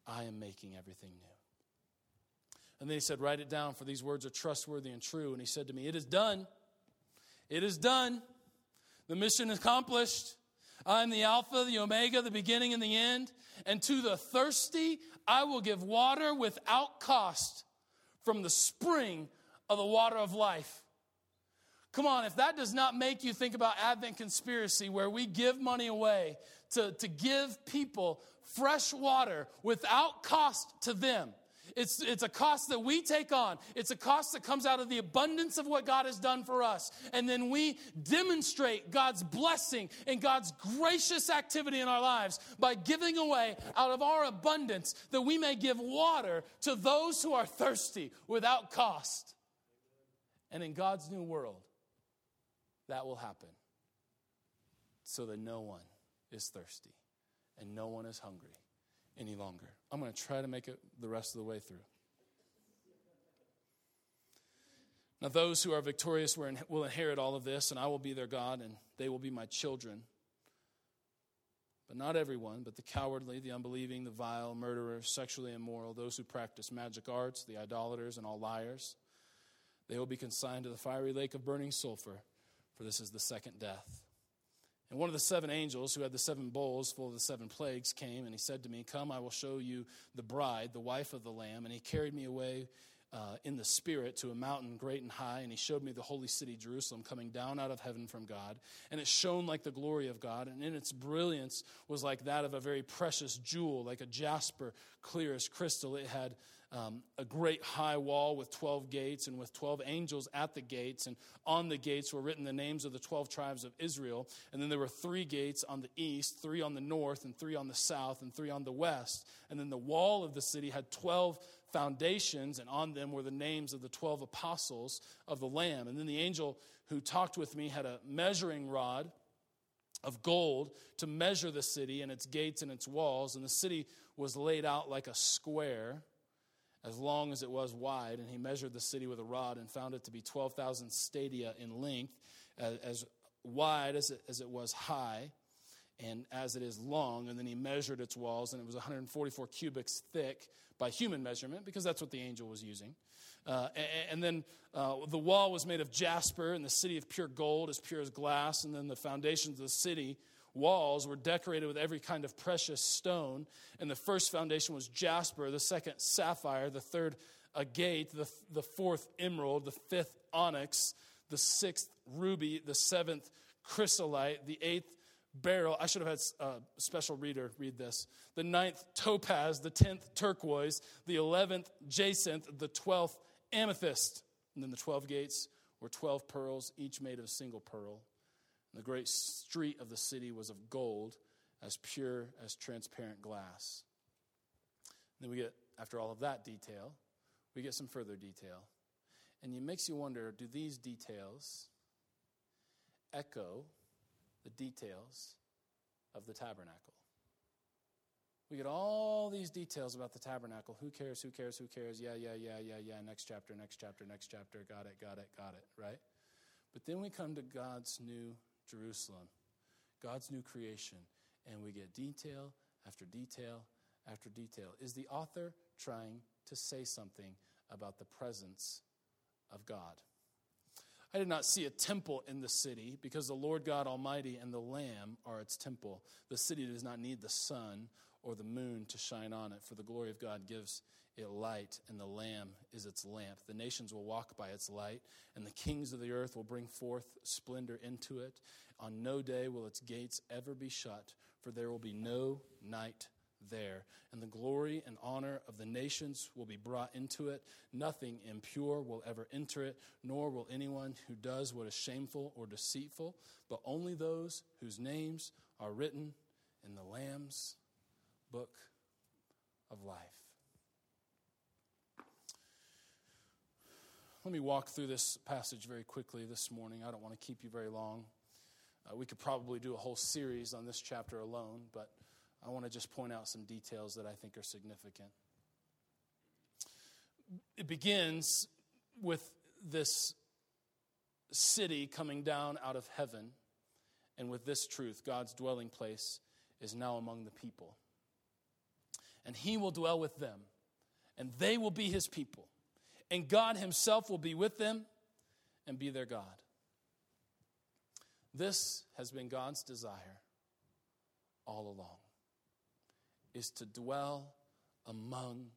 I am making everything new. And then he said, Write it down, for these words are trustworthy and true. And he said to me, It is done. It is done. The mission is accomplished. I am the Alpha, the Omega, the beginning and the end. And to the thirsty, I will give water without cost from the spring of the water of life. Come on, if that does not make you think about Advent conspiracy, where we give money away to, to give people fresh water without cost to them. It's, it's a cost that we take on. It's a cost that comes out of the abundance of what God has done for us. And then we demonstrate God's blessing and God's gracious activity in our lives by giving away out of our abundance that we may give water to those who are thirsty without cost. And in God's new world, that will happen so that no one is thirsty and no one is hungry any longer. I'm going to try to make it the rest of the way through. Now, those who are victorious will inherit all of this, and I will be their God, and they will be my children. But not everyone, but the cowardly, the unbelieving, the vile, murderers, sexually immoral, those who practice magic arts, the idolaters, and all liars, they will be consigned to the fiery lake of burning sulfur for this is the second death. And one of the seven angels who had the seven bowls full of the seven plagues came, and he said to me, Come, I will show you the bride, the wife of the Lamb. And he carried me away uh, in the Spirit to a mountain great and high, and he showed me the holy city, Jerusalem, coming down out of heaven from God. And it shone like the glory of God, and in its brilliance was like that of a very precious jewel, like a jasper, clear as crystal. It had um, a great high wall with 12 gates and with 12 angels at the gates. And on the gates were written the names of the 12 tribes of Israel. And then there were three gates on the east, three on the north, and three on the south, and three on the west. And then the wall of the city had 12 foundations, and on them were the names of the 12 apostles of the Lamb. And then the angel who talked with me had a measuring rod of gold to measure the city and its gates and its walls. And the city was laid out like a square as long as it was wide, and he measured the city with a rod and found it to be 12,000 stadia in length, as, wide as it, as it was high. and as it is long. And then he measured its walls, and it was 144 cubits thick by human measurement, because that's what the angel was using. Uh, and, and, then uh, the wall was made of jasper, and the city of pure gold, as pure as glass. And then the foundations of the city walls were decorated with every kind of precious stone. And the first foundation was jasper, the second, sapphire, the third, agate, the, the fourth, emerald, the fifth, onyx, the sixth, ruby, the seventh, chrysolite, the eighth, beryl. I should have had a special reader read this. The ninth, topaz. The tenth, turquoise. The eleventh, jacinth. The twelfth, amethyst. And then the twelve gates were twelve pearls, each made of a single pearl. The great street of the city was of gold, as pure as transparent glass. And then we get, after all of that detail, we get some further detail. And it makes you wonder do these details echo the details of the tabernacle. We get all these details about the tabernacle. Who cares? Who cares? Who cares? Yeah, yeah, yeah, yeah, yeah. Next chapter, next chapter, next chapter. Got it, got it, got it, right? But then we come to God's new Jerusalem, God's new creation, and we get detail after detail after detail. Is the author trying to say something about the presence of God? I did not see a temple in the city because the Lord God Almighty and the Lamb are its temple. The city does not need the sun or the moon to shine on it, for the glory of God gives it light, and the Lamb is its lamp. The nations will walk by its light, and the kings of the earth will bring forth splendor into it. On no day will its gates ever be shut, for there will be no night there, and the glory and honor of the nations will be brought into it. Nothing impure will ever enter it, nor will anyone who does what is shameful or deceitful, but only those whose names are written in the Lamb's book of life. Let me walk through this passage very quickly this morning. I don't want to keep you very long. Uh, we could probably do a whole series on this chapter alone, but I want to just point out some details that I think are significant. It begins with this city coming down out of heaven, and with this truth God's dwelling place is now among the people. And He will dwell with them, and they will be His people. And God Himself will be with them and be their God. This has been God's desire all along is to dwell among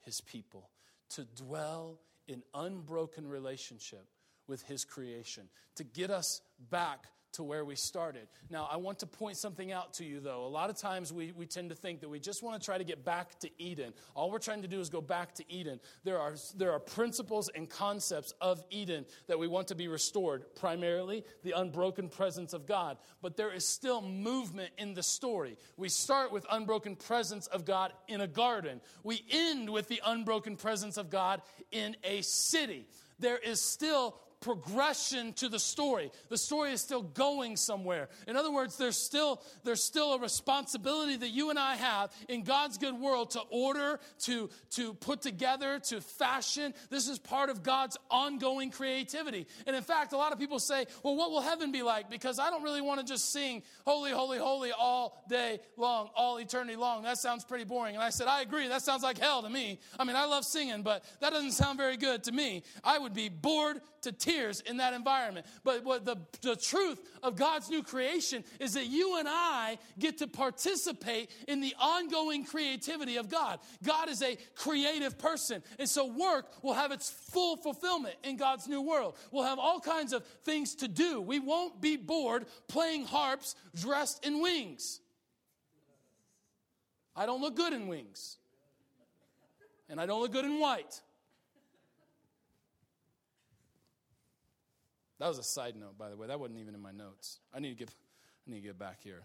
his people, to dwell in unbroken relationship with his creation, to get us back to where we started. Now, I want to point something out to you, though. A lot of times we, we tend to think that we just want to try to get back to Eden. All we're trying to do is go back to Eden. There are, there are principles and concepts of Eden that we want to be restored, primarily the unbroken presence of God. But there is still movement in the story. We start with unbroken presence of God in a garden, we end with the unbroken presence of God in a city. There is still progression to the story. The story is still going somewhere. In other words, there's still, there's still a responsibility that you and I have in God's good world to order, to, to put together, to fashion. This is part of God's ongoing creativity. And in fact, a lot of people say, well, what will heaven be like? Because I don't really want to just sing holy, holy, holy all day long, all eternity long. That sounds pretty boring. And I said, I agree. That sounds like hell to me. I mean, I love singing, but that doesn't sound very good to me. I would be bored to tears in that environment. But what the, the truth of God's new creation is that you and I get to participate in the ongoing creativity of God. God is a creative person. And so work will have its full fulfillment in God's new world. We'll have all kinds of things to do. We won't be bored playing harps dressed in wings. I don't look good in wings. And I don't look good in white. That was a side note, by the way. That wasn't even in my notes. I need to get, I need to get back here.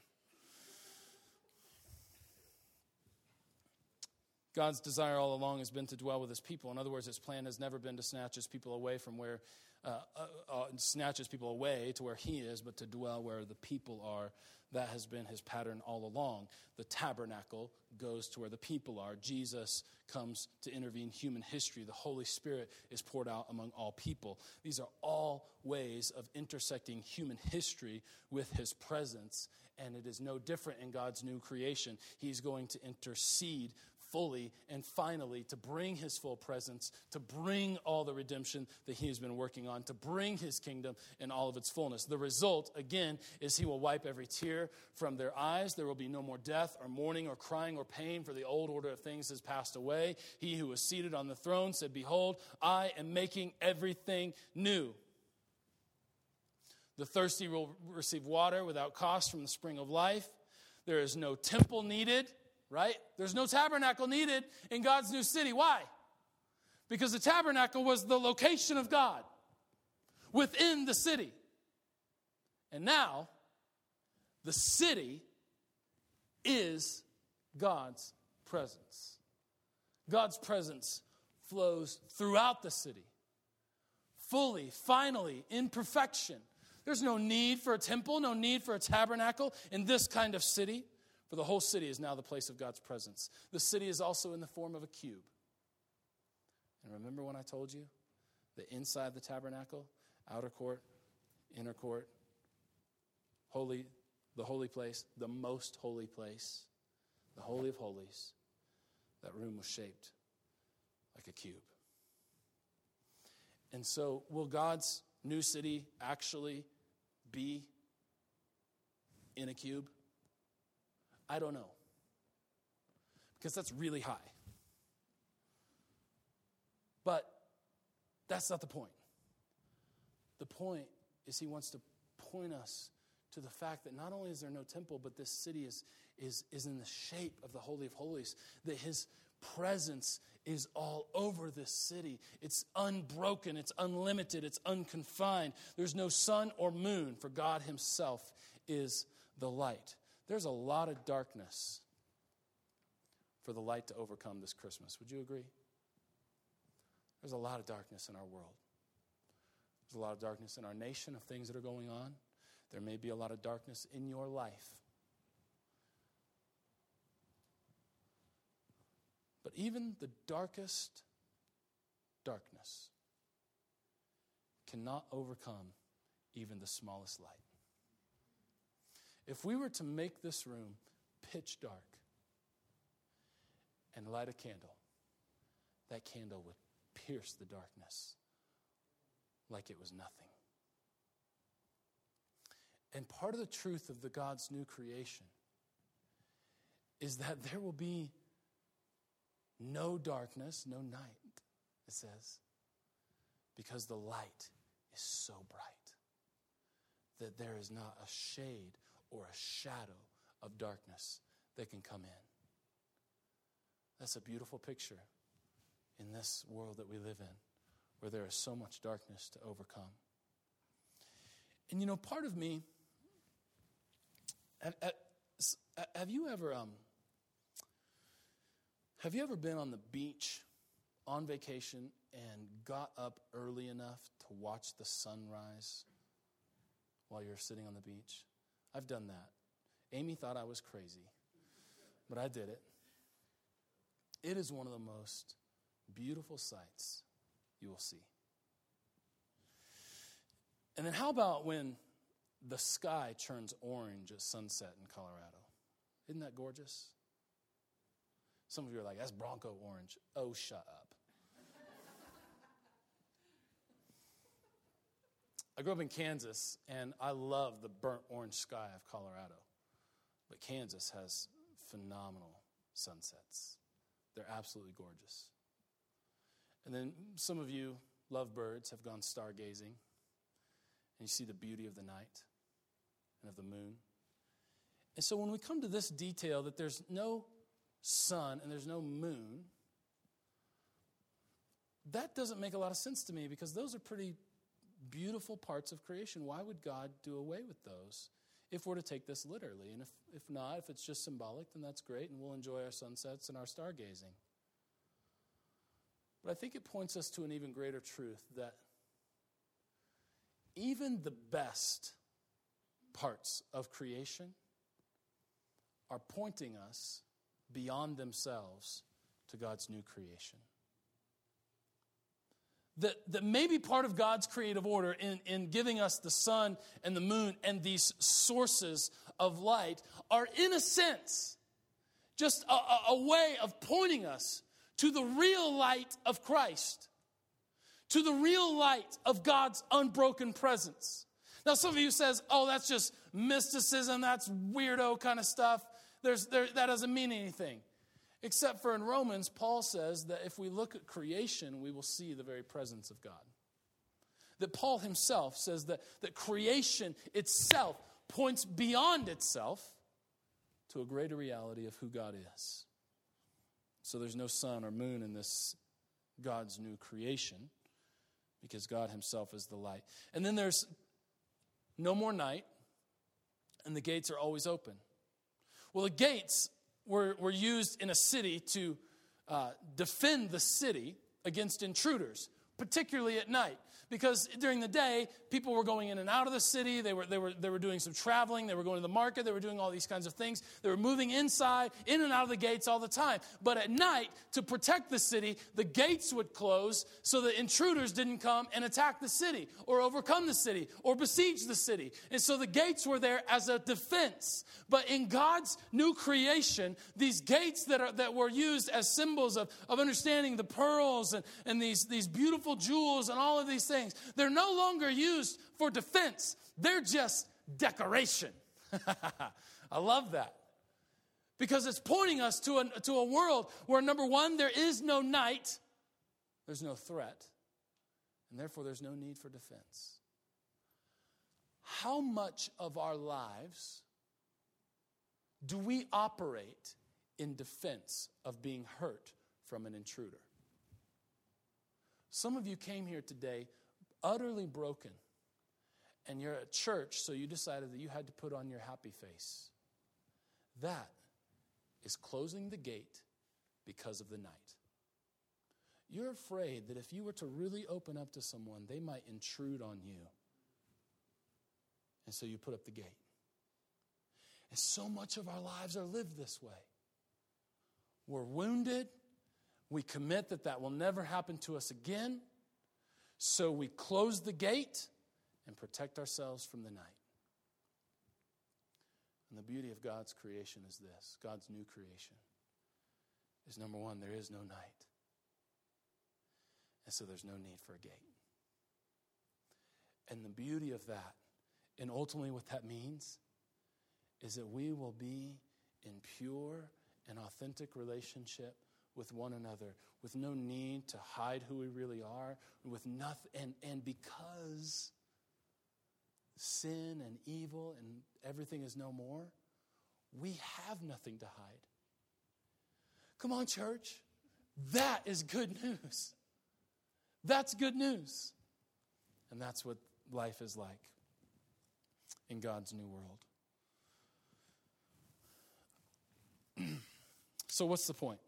God's desire all along has been to dwell with his people. In other words, his plan has never been to snatch his people away from where uh, uh, uh, snatches people away to where he is, but to dwell where the people are. That has been his pattern all along. The tabernacle goes to where the people are. Jesus comes to intervene human history. The Holy Spirit is poured out among all people. These are all ways of intersecting human history with his presence, and it is no different in God's new creation. He's going to intercede fully and finally to bring his full presence, to bring all the redemption that he has been working on, to bring his kingdom in all of its fullness. The result, again, is he will wipe every tear from their eyes. There will be no more death or mourning or crying or pain, for the old order of things has passed away. He who was seated on the throne said, Behold, I am making everything new. The thirsty will receive water without cost from the spring of life. There is no temple needed right? There's no tabernacle needed in God's new city. Why? Because the tabernacle was the location of God within the city. And now, the city is God's presence. God's presence flows throughout the city, fully, finally, in perfection. There's no need for a temple, no need for a tabernacle in this kind of city. For the whole city is now the place of God's presence. The city is also in the form of a cube. And remember when I told you that inside the tabernacle, outer court, inner court, holy, the holy place, the most holy place, the holy of holies, that room was shaped like a cube. And so, will God's new city actually be in a cube? I don't know. Because that's really high. But that's not the point. The point is, he wants to point us to the fact that not only is there no temple, but this city is, is, is in the shape of the Holy of Holies, that his presence is all over this city. It's unbroken, it's unlimited, it's unconfined. There's no sun or moon, for God himself is the light. There's a lot of darkness for the light to overcome this Christmas. Would you agree? There's a lot of darkness in our world. There's a lot of darkness in our nation of things that are going on. There may be a lot of darkness in your life. But even the darkest darkness cannot overcome even the smallest light. If we were to make this room pitch dark and light a candle, that candle would pierce the darkness like it was nothing. And part of the truth of the God's new creation is that there will be no darkness, no night, it says, because the light is so bright that there is not a shade or a shadow of darkness that can come in. That's a beautiful picture in this world that we live in, where there is so much darkness to overcome. And you know, part of me, have you ever, um, have you ever been on the beach on vacation and got up early enough to watch the sunrise while you're sitting on the beach? I've done that. Amy thought I was crazy, but I did it. It is one of the most beautiful sights you will see. And then, how about when the sky turns orange at sunset in Colorado? Isn't that gorgeous? Some of you are like, that's Bronco orange. Oh, shut up. I grew up in Kansas, and I love the burnt orange sky of Colorado. But Kansas has phenomenal sunsets. They're absolutely gorgeous. And then some of you love birds, have gone stargazing, and you see the beauty of the night and of the moon. And so when we come to this detail that there's no sun and there's no moon, that doesn't make a lot of sense to me because those are pretty beautiful parts of creation. Why would God do away with those if we're to take this literally? And if, if not, if it's just symbolic, then that's great, and we'll enjoy our sunsets and our stargazing. But I think it points us to an even greater truth that even the best parts of creation are pointing us beyond themselves to God's new creation. That, that maybe part of God's creative order in, in giving us the sun and the moon and these sources of light are, in a sense, just a, a, a way of pointing us to the real light of Christ, to the real light of God's unbroken presence. Now, some of you says, "Oh, that's just mysticism. That's weirdo kind of stuff. There's, there, that doesn't mean anything." Except for in Romans, Paul says that if we look at creation, we will see the very presence of God. That Paul himself says that, that creation itself points beyond itself to a greater reality of who God is. So there's no sun or moon in this God's new creation because God himself is the light. And then there's no more night, and the gates are always open. Well, the gates were, were used in a city to uh, defend the city against intruders, particularly at night because during the day, people were going in and out of the city. They were, they, were, they were doing some traveling. They were going to the market. They were doing all these kinds of things. They were moving inside, in and out of the gates all the time. But at night, to protect the city, the gates would close so that intruders didn't come and attack the city or overcome the city or besiege the city. And so the gates were there as a defense. But in God's new creation, these gates that, are, that were used as symbols of, of understanding the pearls and, and these, these beautiful jewels and all of these things, things. They're no longer used for defense, they're just decoration. I love that. Because it's pointing us to a, to a world where, number one, there is no night, there's no threat, and therefore there's no need for defense. How much of our lives do we operate in defense of being hurt from an intruder? Some of you came here today utterly broken, and you're at church, so you decided that you had to put on your happy face. That is closing the gate because of the night. You're afraid that if you were to really open up to someone, they might intrude on you. And so you put up the gate. And so much of our lives are lived this way. We're wounded. We commit that that will never happen to us again. So we close the gate and protect ourselves from the night. And the beauty of God's creation is this God's new creation is number one, there is no night. And so there's no need for a gate. And the beauty of that, and ultimately what that means, is that we will be in pure and authentic relationship with one another with no need to hide who we really are, with nothing, and, and because sin and evil and everything is no more, we have nothing to hide. Come on, church. That is good news. That's good news. And that's what life is like in God's new world. so, what's the point?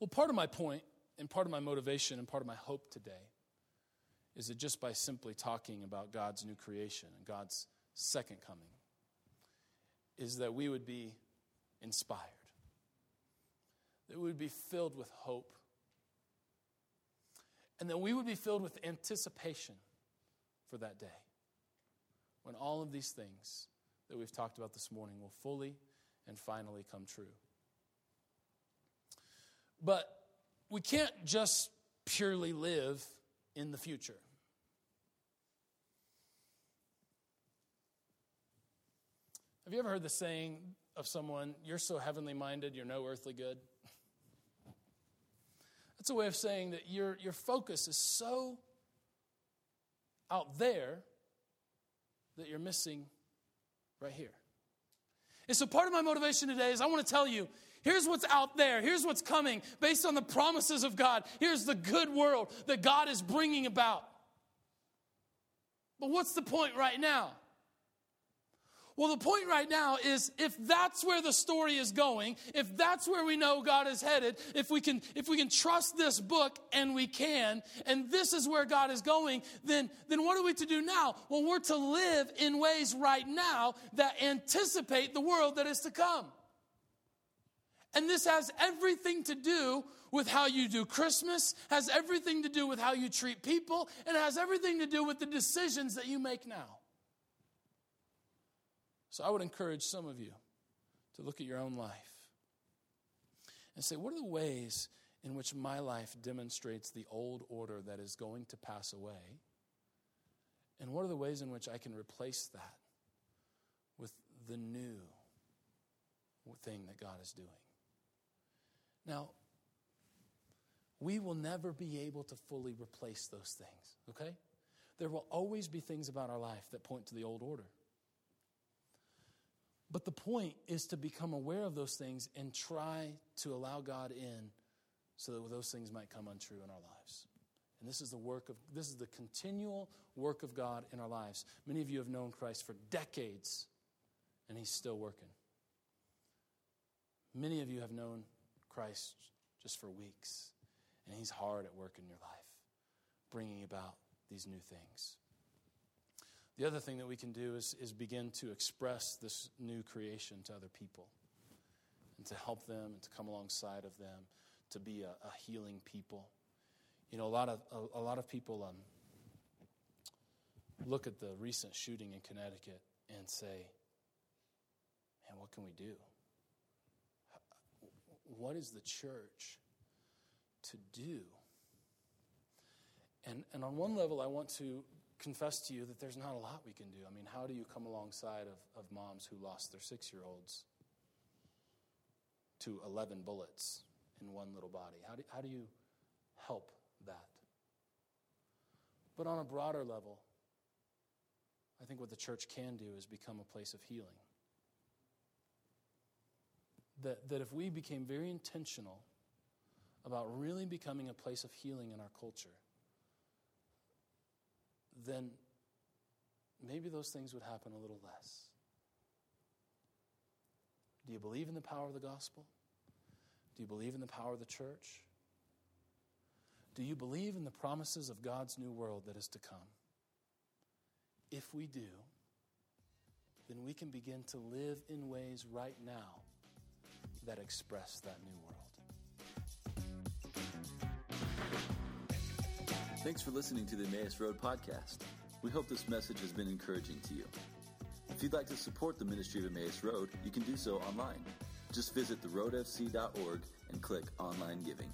Well, part of my point and part of my motivation and part of my hope today is that just by simply talking about God's new creation and God's second coming, is that we would be inspired, that we would be filled with hope, and that we would be filled with anticipation for that day when all of these things that we've talked about this morning will fully and finally come true. But we can't just purely live in the future. Have you ever heard the saying of someone, you're so heavenly minded, you're no earthly good? That's a way of saying that your, your focus is so out there that you're missing right here. And so, part of my motivation today is I want to tell you Here's what's out there. Here's what's coming based on the promises of God. Here's the good world that God is bringing about. But what's the point right now? Well, the point right now is if that's where the story is going, if that's where we know God is headed, if we can if we can trust this book and we can, and this is where God is going, then then what are we to do now? Well, we're to live in ways right now that anticipate the world that is to come. And this has everything to do with how you do Christmas, has everything to do with how you treat people, and has everything to do with the decisions that you make now. So I would encourage some of you to look at your own life and say, what are the ways in which my life demonstrates the old order that is going to pass away? And what are the ways in which I can replace that with the new thing that God is doing? Now, we will never be able to fully replace those things, okay? There will always be things about our life that point to the old order. But the point is to become aware of those things and try to allow God in so that those things might come untrue in our lives. And this is the work of this is the continual work of God in our lives. Many of you have known Christ for decades and he's still working. Many of you have known Christ just for weeks and he's hard at work in your life bringing about these new things. The other thing that we can do is, is begin to express this new creation to other people and to help them and to come alongside of them to be a, a healing people. You know, a lot of, a, a lot of people um, look at the recent shooting in Connecticut and say, man, what can we do? What is the church to do? And, and on one level, I want to confess to you that there's not a lot we can do. I mean, how do you come alongside of, of moms who lost their six year olds to 11 bullets in one little body? How do, how do you help that? But on a broader level, I think what the church can do is become a place of healing. That, that if we became very intentional about really becoming a place of healing in our culture, then maybe those things would happen a little less. Do you believe in the power of the gospel? Do you believe in the power of the church? Do you believe in the promises of God's new world that is to come? If we do, then we can begin to live in ways right now that express that new world. Thanks for listening to the Emmaus Road podcast. We hope this message has been encouraging to you. If you'd like to support the ministry of Emmaus Road, you can do so online. Just visit theroadfc.org and click Online Giving.